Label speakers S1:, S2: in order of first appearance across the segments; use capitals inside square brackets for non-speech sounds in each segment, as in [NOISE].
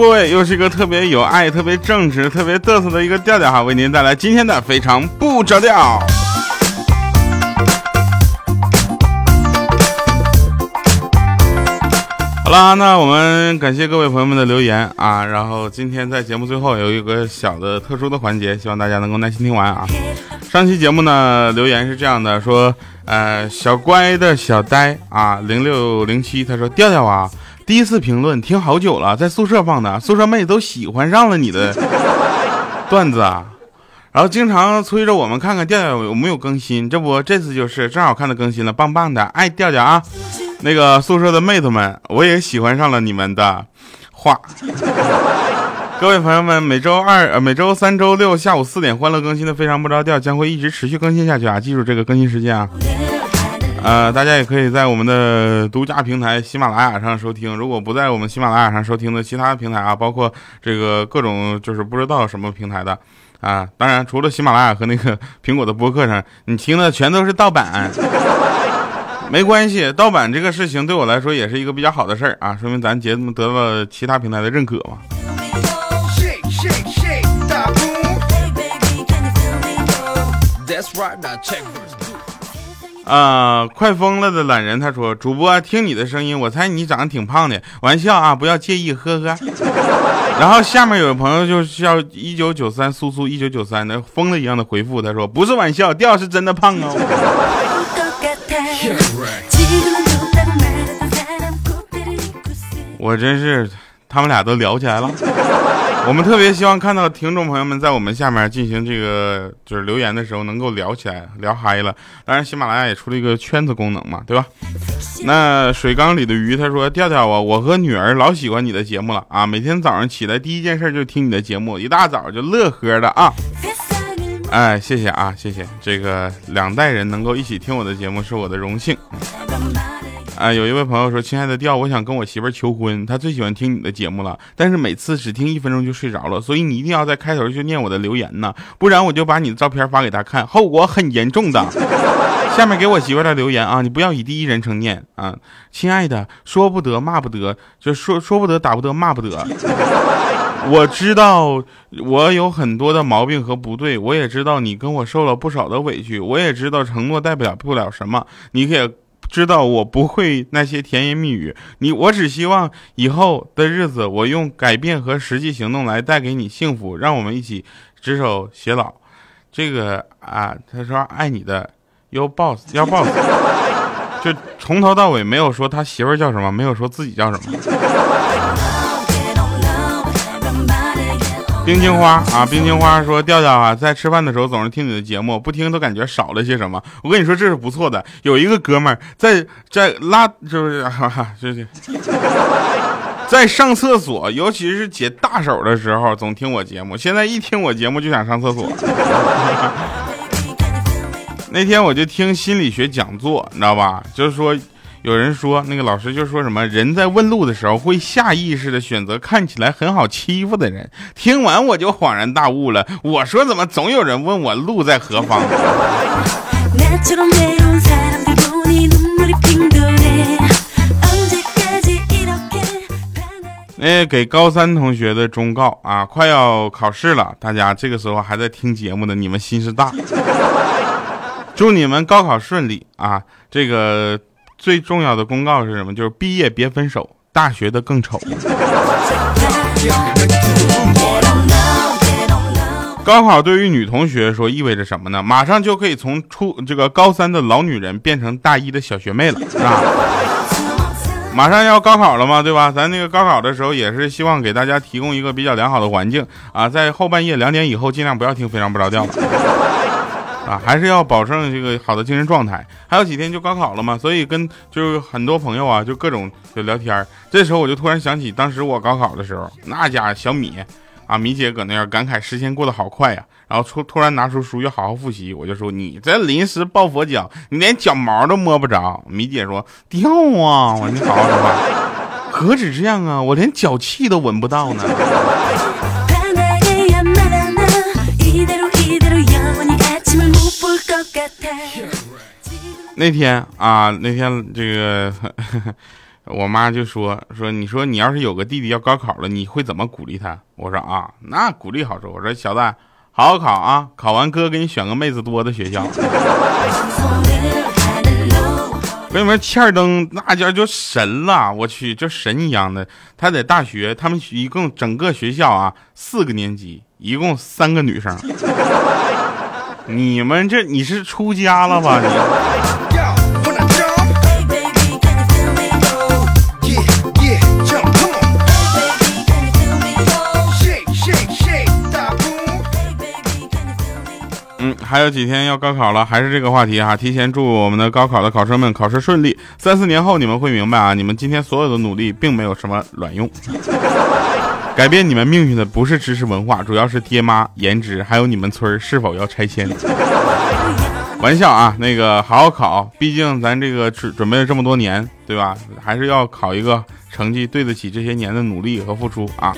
S1: 各位，又是一个特别有爱、特别正直、特别嘚瑟的一个调调哈，为您带来今天的非常不着调。好啦，那我们感谢各位朋友们的留言啊，然后今天在节目最后有一个小的特殊的环节，希望大家能够耐心听完啊。上期节目呢，留言是这样的，说，呃，小乖的小呆啊，零六零七，他说调调啊。第一次评论听好久了，在宿舍放的，宿舍妹都喜欢上了你的 [LAUGHS] 段子啊，然后经常催着我们看看调调有没有更新，这不这次就是正好看到更新了，棒棒的，爱调调啊！那个宿舍的妹子们，我也喜欢上了你们的话。[LAUGHS] 各位朋友们，每周二呃每周三周六下午四点欢乐更新的非常不着调将会一直持续更新下去啊，记住这个更新时间啊。呃，大家也可以在我们的独家平台喜马拉雅上收听。如果不在我们喜马拉雅上收听的其他平台啊，包括这个各种就是不知道什么平台的啊，当然除了喜马拉雅和那个 [LAUGHS] 苹果的播客上，你听的全都是盗版。没关系，盗版这个事情对我来说也是一个比较好的事儿啊，说明咱节目得到了其他平台的认可嘛。啊，快疯了的懒人，他说：“主播听你的声音，我猜你长得挺胖的，玩笑啊，不要介意，呵呵。” [LAUGHS] 然后下面有个朋友就叫一九九三苏苏一九九三的疯了一样的回复，他说：“不是玩笑，调是真的胖哦。”我真是，他们俩都聊起来了。[LAUGHS] 我们特别希望看到听众朋友们在我们下面进行这个就是留言的时候能够聊起来，聊嗨了。当然，喜马拉雅也出了一个圈子功能嘛，对吧？那水缸里的鱼他说：“调调啊，我和女儿老喜欢你的节目了啊，每天早上起来第一件事就听你的节目，一大早就乐呵的啊。”哎，谢谢啊，谢谢。这个两代人能够一起听我的节目是我的荣幸。啊，有一位朋友说：“亲爱的调，我想跟我媳妇求婚，她最喜欢听你的节目了，但是每次只听一分钟就睡着了，所以你一定要在开头就念我的留言呢，不然我就把你的照片发给她看，后果很严重的。[LAUGHS] 下面给我媳妇的留言啊，你不要以第一人称念啊，亲爱的，说不得骂不得，就说说不得打不得骂不得。我知道我有很多的毛病和不对，我也知道你跟我受了不少的委屈，我也知道承诺代表不了什么，你也。”知道我不会那些甜言蜜语，你我只希望以后的日子，我用改变和实际行动来带给你幸福，让我们一起执手偕老。这个啊，他说爱你的，要 boss [LAUGHS] 要 boss，就从头到尾没有说他媳妇叫什么，没有说自己叫什么。冰清花啊，冰清花说：“调调啊，在吃饭的时候总是听你的节目，不听都感觉少了些什么。我跟你说，这是不错的。有一个哥们儿在在拉，是不是？哈哈，这是在上厕所，尤其是解大手的时候，总听我节目。现在一听我节目就想上厕所。那天我就听心理学讲座，你知道吧？就是说。”有人说，那个老师就说什么人在问路的时候会下意识的选择看起来很好欺负的人。听完我就恍然大悟了，我说怎么总有人问我路在何方？哎，给高三同学的忠告啊，快要考试了，大家这个时候还在听节目的，你们心是大，[LAUGHS] 祝你们高考顺利啊！这个。最重要的公告是什么？就是毕业别分手，大学的更丑。高考对于女同学说意味着什么呢？马上就可以从初这个高三的老女人变成大一的小学妹了，是吧？马上要高考了嘛，对吧？咱那个高考的时候也是希望给大家提供一个比较良好的环境啊，在后半夜两点以后尽量不要听非常不着调。啊，还是要保证这个好的精神状态。还有几天就高考了嘛，所以跟就是很多朋友啊，就各种就聊天。这时候我就突然想起当时我高考的时候，那家小米啊，米姐搁那儿感慨时间过得好快呀。然后突突然拿出书要好好复习，我就说你这临时抱佛脚，你连脚毛都摸不着。米姐说掉啊，我说你好好说话，何止这样啊，我连脚气都闻不到呢。那天啊，那天这个 [LAUGHS] 我妈就说说，你说你要是有个弟弟要高考了，你会怎么鼓励他？我说啊，那鼓励好说，我说小子。好好考啊！考完哥给你选个妹子多的学校。跟你们欠儿登那家就神了，我去，就神一样的。他在大学，他们一共整个学校啊，四个年级，一共三个女生。你们这你是出家了吧？[LAUGHS] 你。还有几天要高考了，还是这个话题哈。提前祝我们的高考的考生们考试顺利。三四年后你们会明白啊，你们今天所有的努力并没有什么卵用。改变你们命运的不是知识文化，主要是爹妈、颜值，还有你们村是否要拆迁。[LAUGHS] 玩笑啊，那个好好考，毕竟咱这个准准备了这么多年，对吧？还是要考一个成绩对得起这些年的努力和付出啊。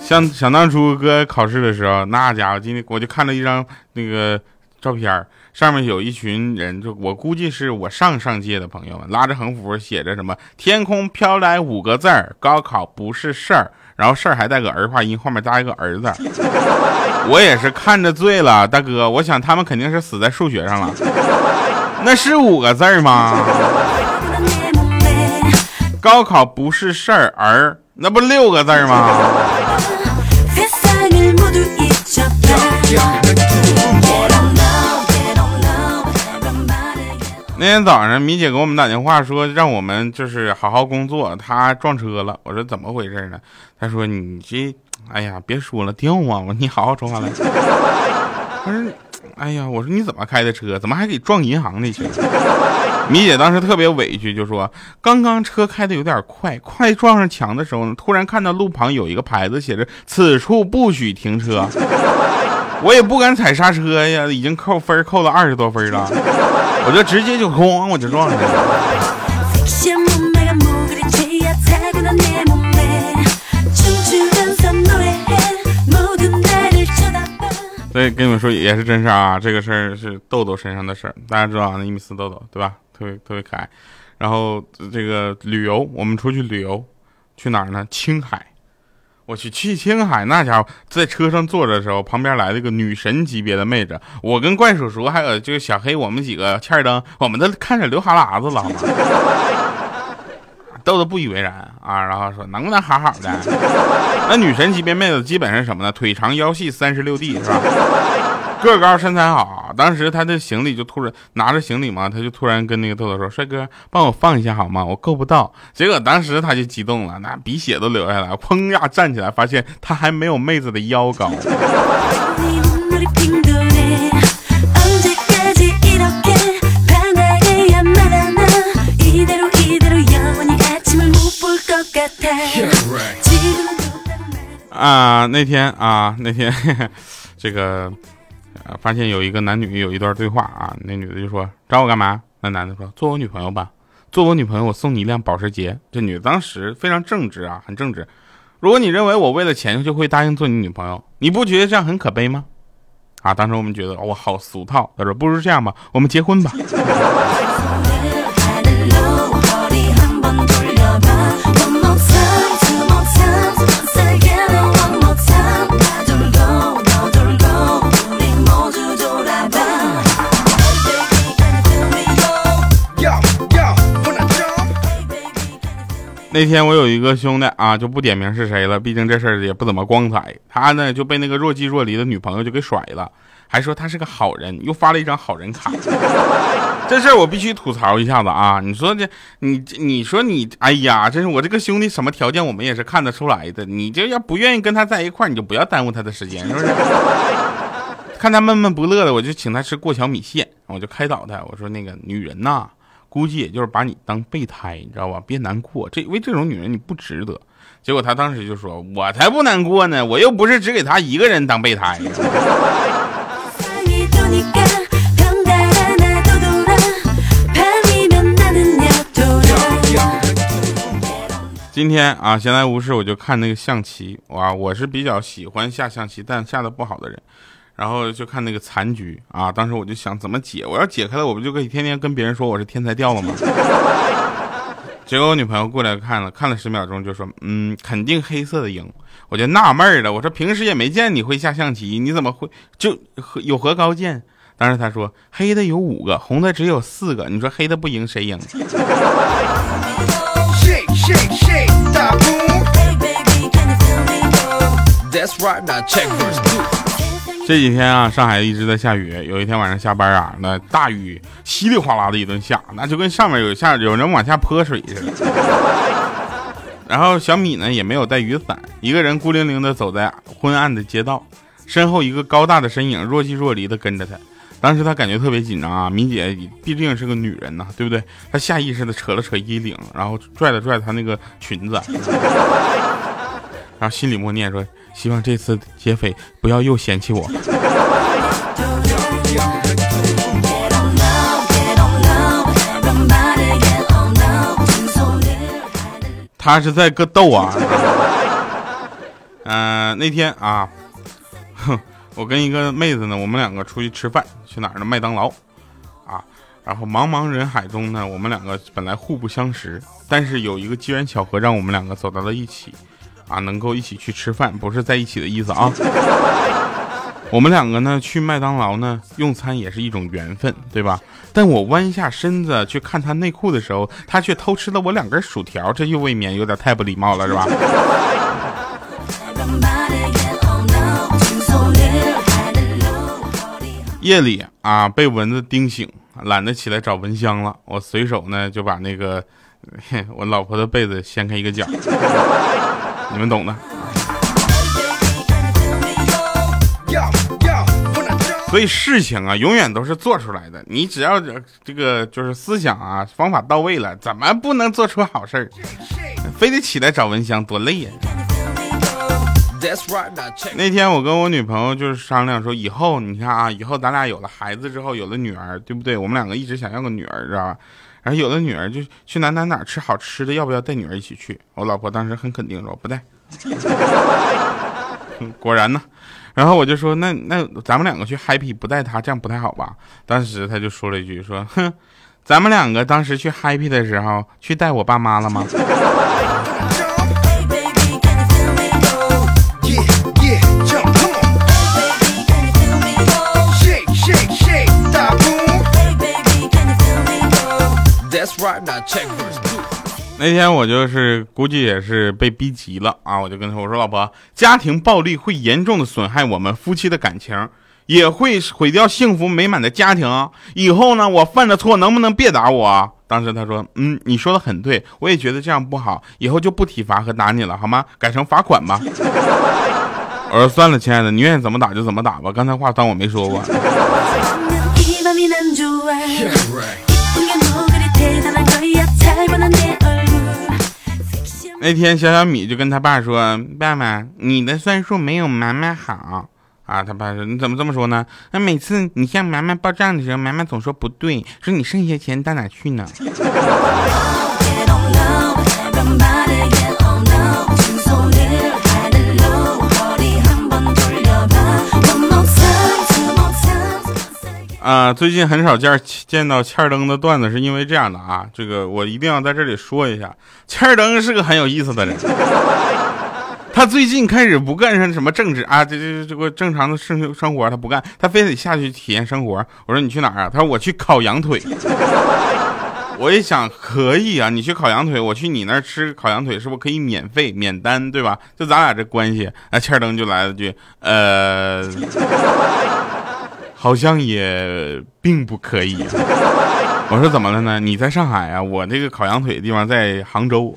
S1: 像想当初哥考试的时候，那家伙今天我就看了一张那个照片儿，上面有一群人，就我估计是我上上届的朋友们，拉着横幅写着什么“天空飘来五个字儿，高考不是事儿”，然后事儿还带个儿化音，后面加一个儿子。我也是看着醉了，大哥，我想他们肯定是死在数学上了。[LAUGHS] 那是五个字吗？高考不是事儿，儿那不六个字吗？那天早上，米姐给我们打电话说，让我们就是好好工作。她撞车了，我说怎么回事呢？她说你这，哎呀，别说了，掉啊！我说你好好说话来。她说，哎呀，我说你怎么开的车？怎么还给撞银行里去？米姐当时特别委屈，就说刚刚车开的有点快，快撞上墙的时候呢，突然看到路旁有一个牌子，写着此处不许停车。[LAUGHS] 我也不敢踩刹车呀，已经扣分扣了二十多分了，[LAUGHS] 我就直接就咣我就撞上了。所以跟你们说也是真事儿啊，这个事儿是豆豆身上的事儿，大家知道啊，那一米四豆豆对吧？特别特别可爱。然后这个旅游，我们出去旅游，去哪儿呢？青海。我去去青海，那家伙在车上坐着的时候，旁边来了一个女神级别的妹子。我跟怪叔叔还有这个小黑，我们几个欠灯，我们都看着流哈喇子了，好吗？豆豆不以为然啊，然后说能不能好好的？[LAUGHS] 那女神级别妹子基本上什么呢？腿长腰细三十六 D 是吧？个高身材好，当时他的行李就突然拿着行李嘛，他就突然跟那个豆豆说：“帅哥，帮我放一下好吗？我够不到。”结果当时他就激动了，那鼻血都流下来，砰呀站起来，发现他还没有妹子的腰高。啊，那天啊，那天 [LAUGHS] 这个。发现有一个男女有一段对话啊，那女的就说找我干嘛？那男的说做我女朋友吧，做我女朋友我送你一辆保时捷。这女的当时非常正直啊，很正直。如果你认为我为了钱就会答应做你女朋友，你不觉得这样很可悲吗？啊，当时我们觉得我好俗套。他说不如这样吧，我们结婚吧。[LAUGHS] 那天我有一个兄弟啊，就不点名是谁了，毕竟这事儿也不怎么光彩。他呢就被那个若即若离的女朋友就给甩了，还说他是个好人，又发了一张好人卡。[LAUGHS] 这事儿我必须吐槽一下子啊！你说这你你说你，哎呀，真是我这个兄弟什么条件我们也是看得出来的。你就要不愿意跟他在一块儿，你就不要耽误他的时间，是不是？[LAUGHS] 看他闷闷不乐的，我就请他吃过桥米线，我就开导他，我说那个女人呐，估计也就是把你当备胎，你知道吧？别难过，这为这种女人你不值得。结果他当时就说：“我才不难过呢，我又不是只给他一个人当备胎。”今天啊，闲来无事我就看那个象棋哇，我是比较喜欢下象棋，但下的不好的人，然后就看那个残局啊。当时我就想怎么解，我要解开了，我不就可以天天跟别人说我是天才掉了吗？[LAUGHS] 结果我女朋友过来看了看了十秒钟，就说：“嗯，肯定黑色的赢。”我就纳闷了，我说平时也没见你会下象棋，你怎么会就有何高见？当时她说：“黑的有五个，红的只有四个，你说黑的不赢谁赢？”这几天啊，上海一直在下雨。有一天晚上下班啊，那大雨稀里哗啦的一顿下，那就跟上面有下有人往下泼水似的。然后小米呢也没有带雨伞，一个人孤零零的走在昏暗的街道，身后一个高大的身影若即若离的跟着他。当时他感觉特别紧张啊，米姐毕竟是个女人呐，对不对？他下意识的扯了扯衣领，然后拽了拽她那个裙子，[LAUGHS] 然后心里默念说：“希望这次劫匪不要又嫌弃我。”他是在个逗啊。嗯，那天啊，哼。我跟一个妹子呢，我们两个出去吃饭，去哪儿呢？麦当劳，啊，然后茫茫人海中呢，我们两个本来互不相识，但是有一个机缘巧合让我们两个走到了一起，啊，能够一起去吃饭，不是在一起的意思啊。[LAUGHS] 我们两个呢去麦当劳呢用餐也是一种缘分，对吧？但我弯下身子去看他内裤的时候，他却偷吃了我两根薯条，这又未免有点太不礼貌了，是吧？[LAUGHS] 夜里啊，被蚊子叮醒，懒得起来找蚊香了。我随手呢就把那个 [LAUGHS] 我老婆的被子掀开一个角，你们懂的。所以事情啊，永远都是做出来的。你只要这个就是思想啊，方法到位了，怎么不能做出好事儿？非得起来找蚊香，多累呀！那天我跟我女朋友就是商量说，以后你看啊，以后咱俩有了孩子之后，有了女儿，对不对？我们两个一直想要个女儿，知道吧？然后有的女儿，就去哪哪哪吃好吃的，要不要带女儿一起去？我老婆当时很肯定说不带。[LAUGHS] 果然呢，然后我就说那那咱们两个去 happy 不带她，这样不太好吧？当时他就说了一句说，哼，咱们两个当时去 happy 的时候，去带我爸妈了吗？那天我就是估计也是被逼急了啊，我就跟他我说老婆，家庭暴力会严重的损害我们夫妻的感情，也会毁掉幸福美满的家庭。以后呢，我犯的错能不能别打我？当时他说，嗯，你说的很对，我也觉得这样不好，以后就不体罚和打你了，好吗？改成罚款吧。我说算了，亲爱的，你愿意怎么打就怎么打吧。刚才话当我没说过。[LAUGHS] 那天小小米就跟他爸说：“爸爸，你的算术没有妈妈好啊。”他爸说：“你怎么这么说呢？那每次你向妈妈报账的时候，妈妈总说不对，说你剩下钱到哪去呢？”啊，最近很少见见到欠儿登的段子，是因为这样的啊，这个我一定要在这里说一下，欠儿登是个很有意思的人。[LAUGHS] 他最近开始不干上什么政治啊，这这这个正常的生生活他不干，他非得下去体验生活。我说你去哪儿啊？他说我去烤羊腿。[LAUGHS] 我一想可以啊，你去烤羊腿，我去你那儿吃烤羊腿，是不是可以免费免单，对吧？就咱俩这关系。啊，欠儿登就来了句，呃。好像也并不可以。[LAUGHS] 我说怎么了呢？你在上海啊，我这个烤羊腿的地方在杭州。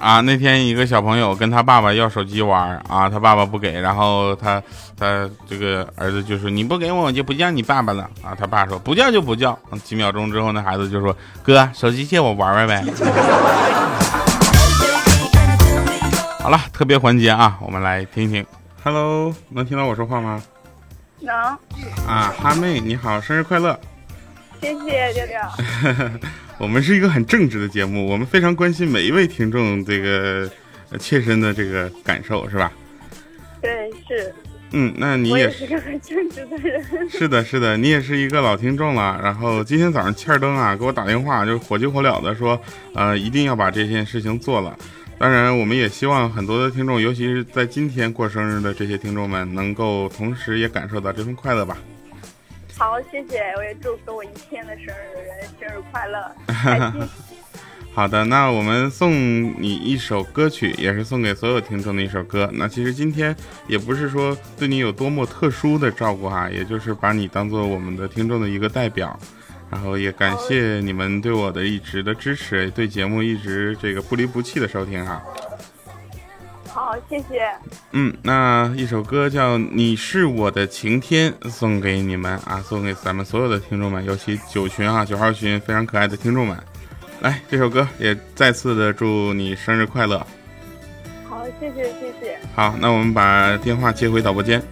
S1: 啊，那天一个小朋友跟他爸爸要手机玩啊，他爸爸不给，然后他他这个儿子就说你不给我，我就不叫你爸爸了啊。他爸说不叫就不叫。几秒钟之后，那孩子就说哥，手机借我玩玩呗。好了，特别环节啊，我们来听一听。Hello，能听到我说话吗？
S2: 能。
S1: 啊，哈妹你好，生日快乐！
S2: 谢谢六六。[LAUGHS]
S1: 我们是一个很正直的节目，我们非常关心每一位听众这个切身的这个感受，是吧？
S2: 对，是。
S1: 嗯，那你也
S2: 是个很正直的人。
S1: 是的，是的，你也是一个老听众了。然后今天早上欠灯啊给我打电话，就火急火燎的说，呃，一定要把这件事情做了。当然，我们也希望很多的听众，尤其是在今天过生日的这些听众们，能够同时也感受到这份快乐吧。
S2: 好，谢谢，我也祝福我一天的生日的人生日快乐。[LAUGHS]
S1: 好的，那我们送你一首歌曲，也是送给所有听众的一首歌。那其实今天也不是说对你有多么特殊的照顾哈，也就是把你当做我们的听众的一个代表，然后也感谢你们对我的一直的支持，对节目一直这个不离不弃的收听哈。
S2: 好，谢谢。
S1: 嗯，那一首歌叫《你是我的晴天》，送给你们啊，送给咱们所有的听众们，尤其九群啊，九号群非常可爱的听众们。来，这首歌也再次的祝你生日快乐。
S2: 好，谢谢，谢谢。
S1: 好，那我们把电话接回导播间。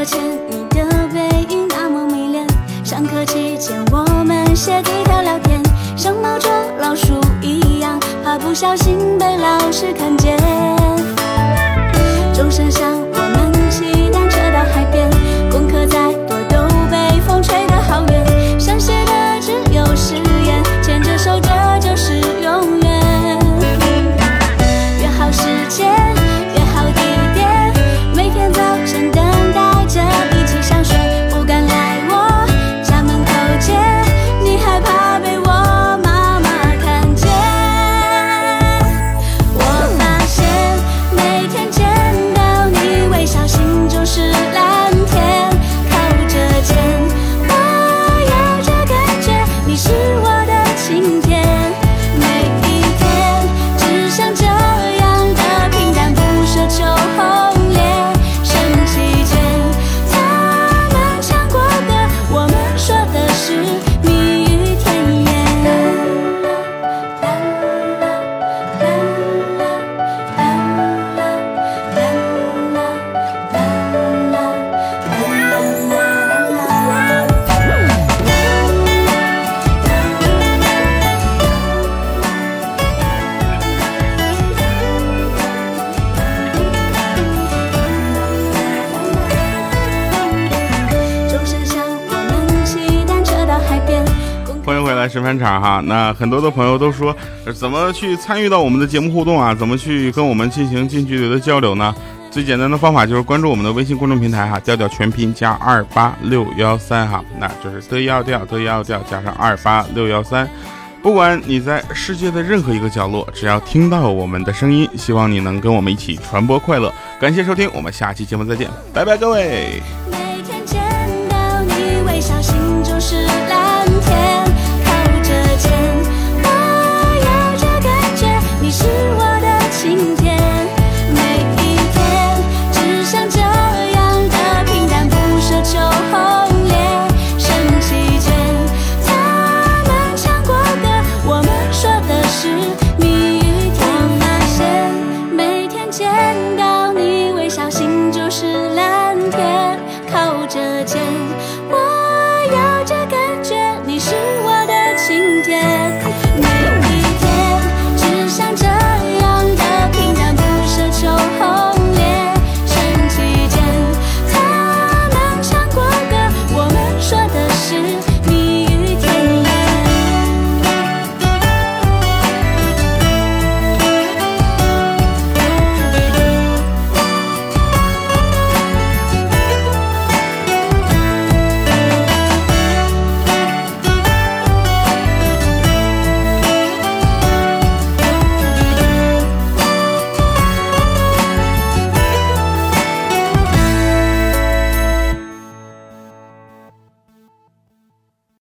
S3: 课前你的背影那么迷恋，上课期间我们写字条聊天，像猫捉老鼠一样，怕不小心被老师看见。钟声响，
S1: 回来审判场哈。那很多的朋友都说，怎么去参与到我们的节目互动啊？怎么去跟我们进行近距离的交流呢？最简单的方法就是关注我们的微信公众平台哈，调调全拼加二八六幺三哈，那就是得要调得要调加上二八六幺三。不管你在世界的任何一个角落，只要听到我们的声音，希望你能跟我们一起传播快乐。感谢收听，我们下期节目再见，拜拜，各位。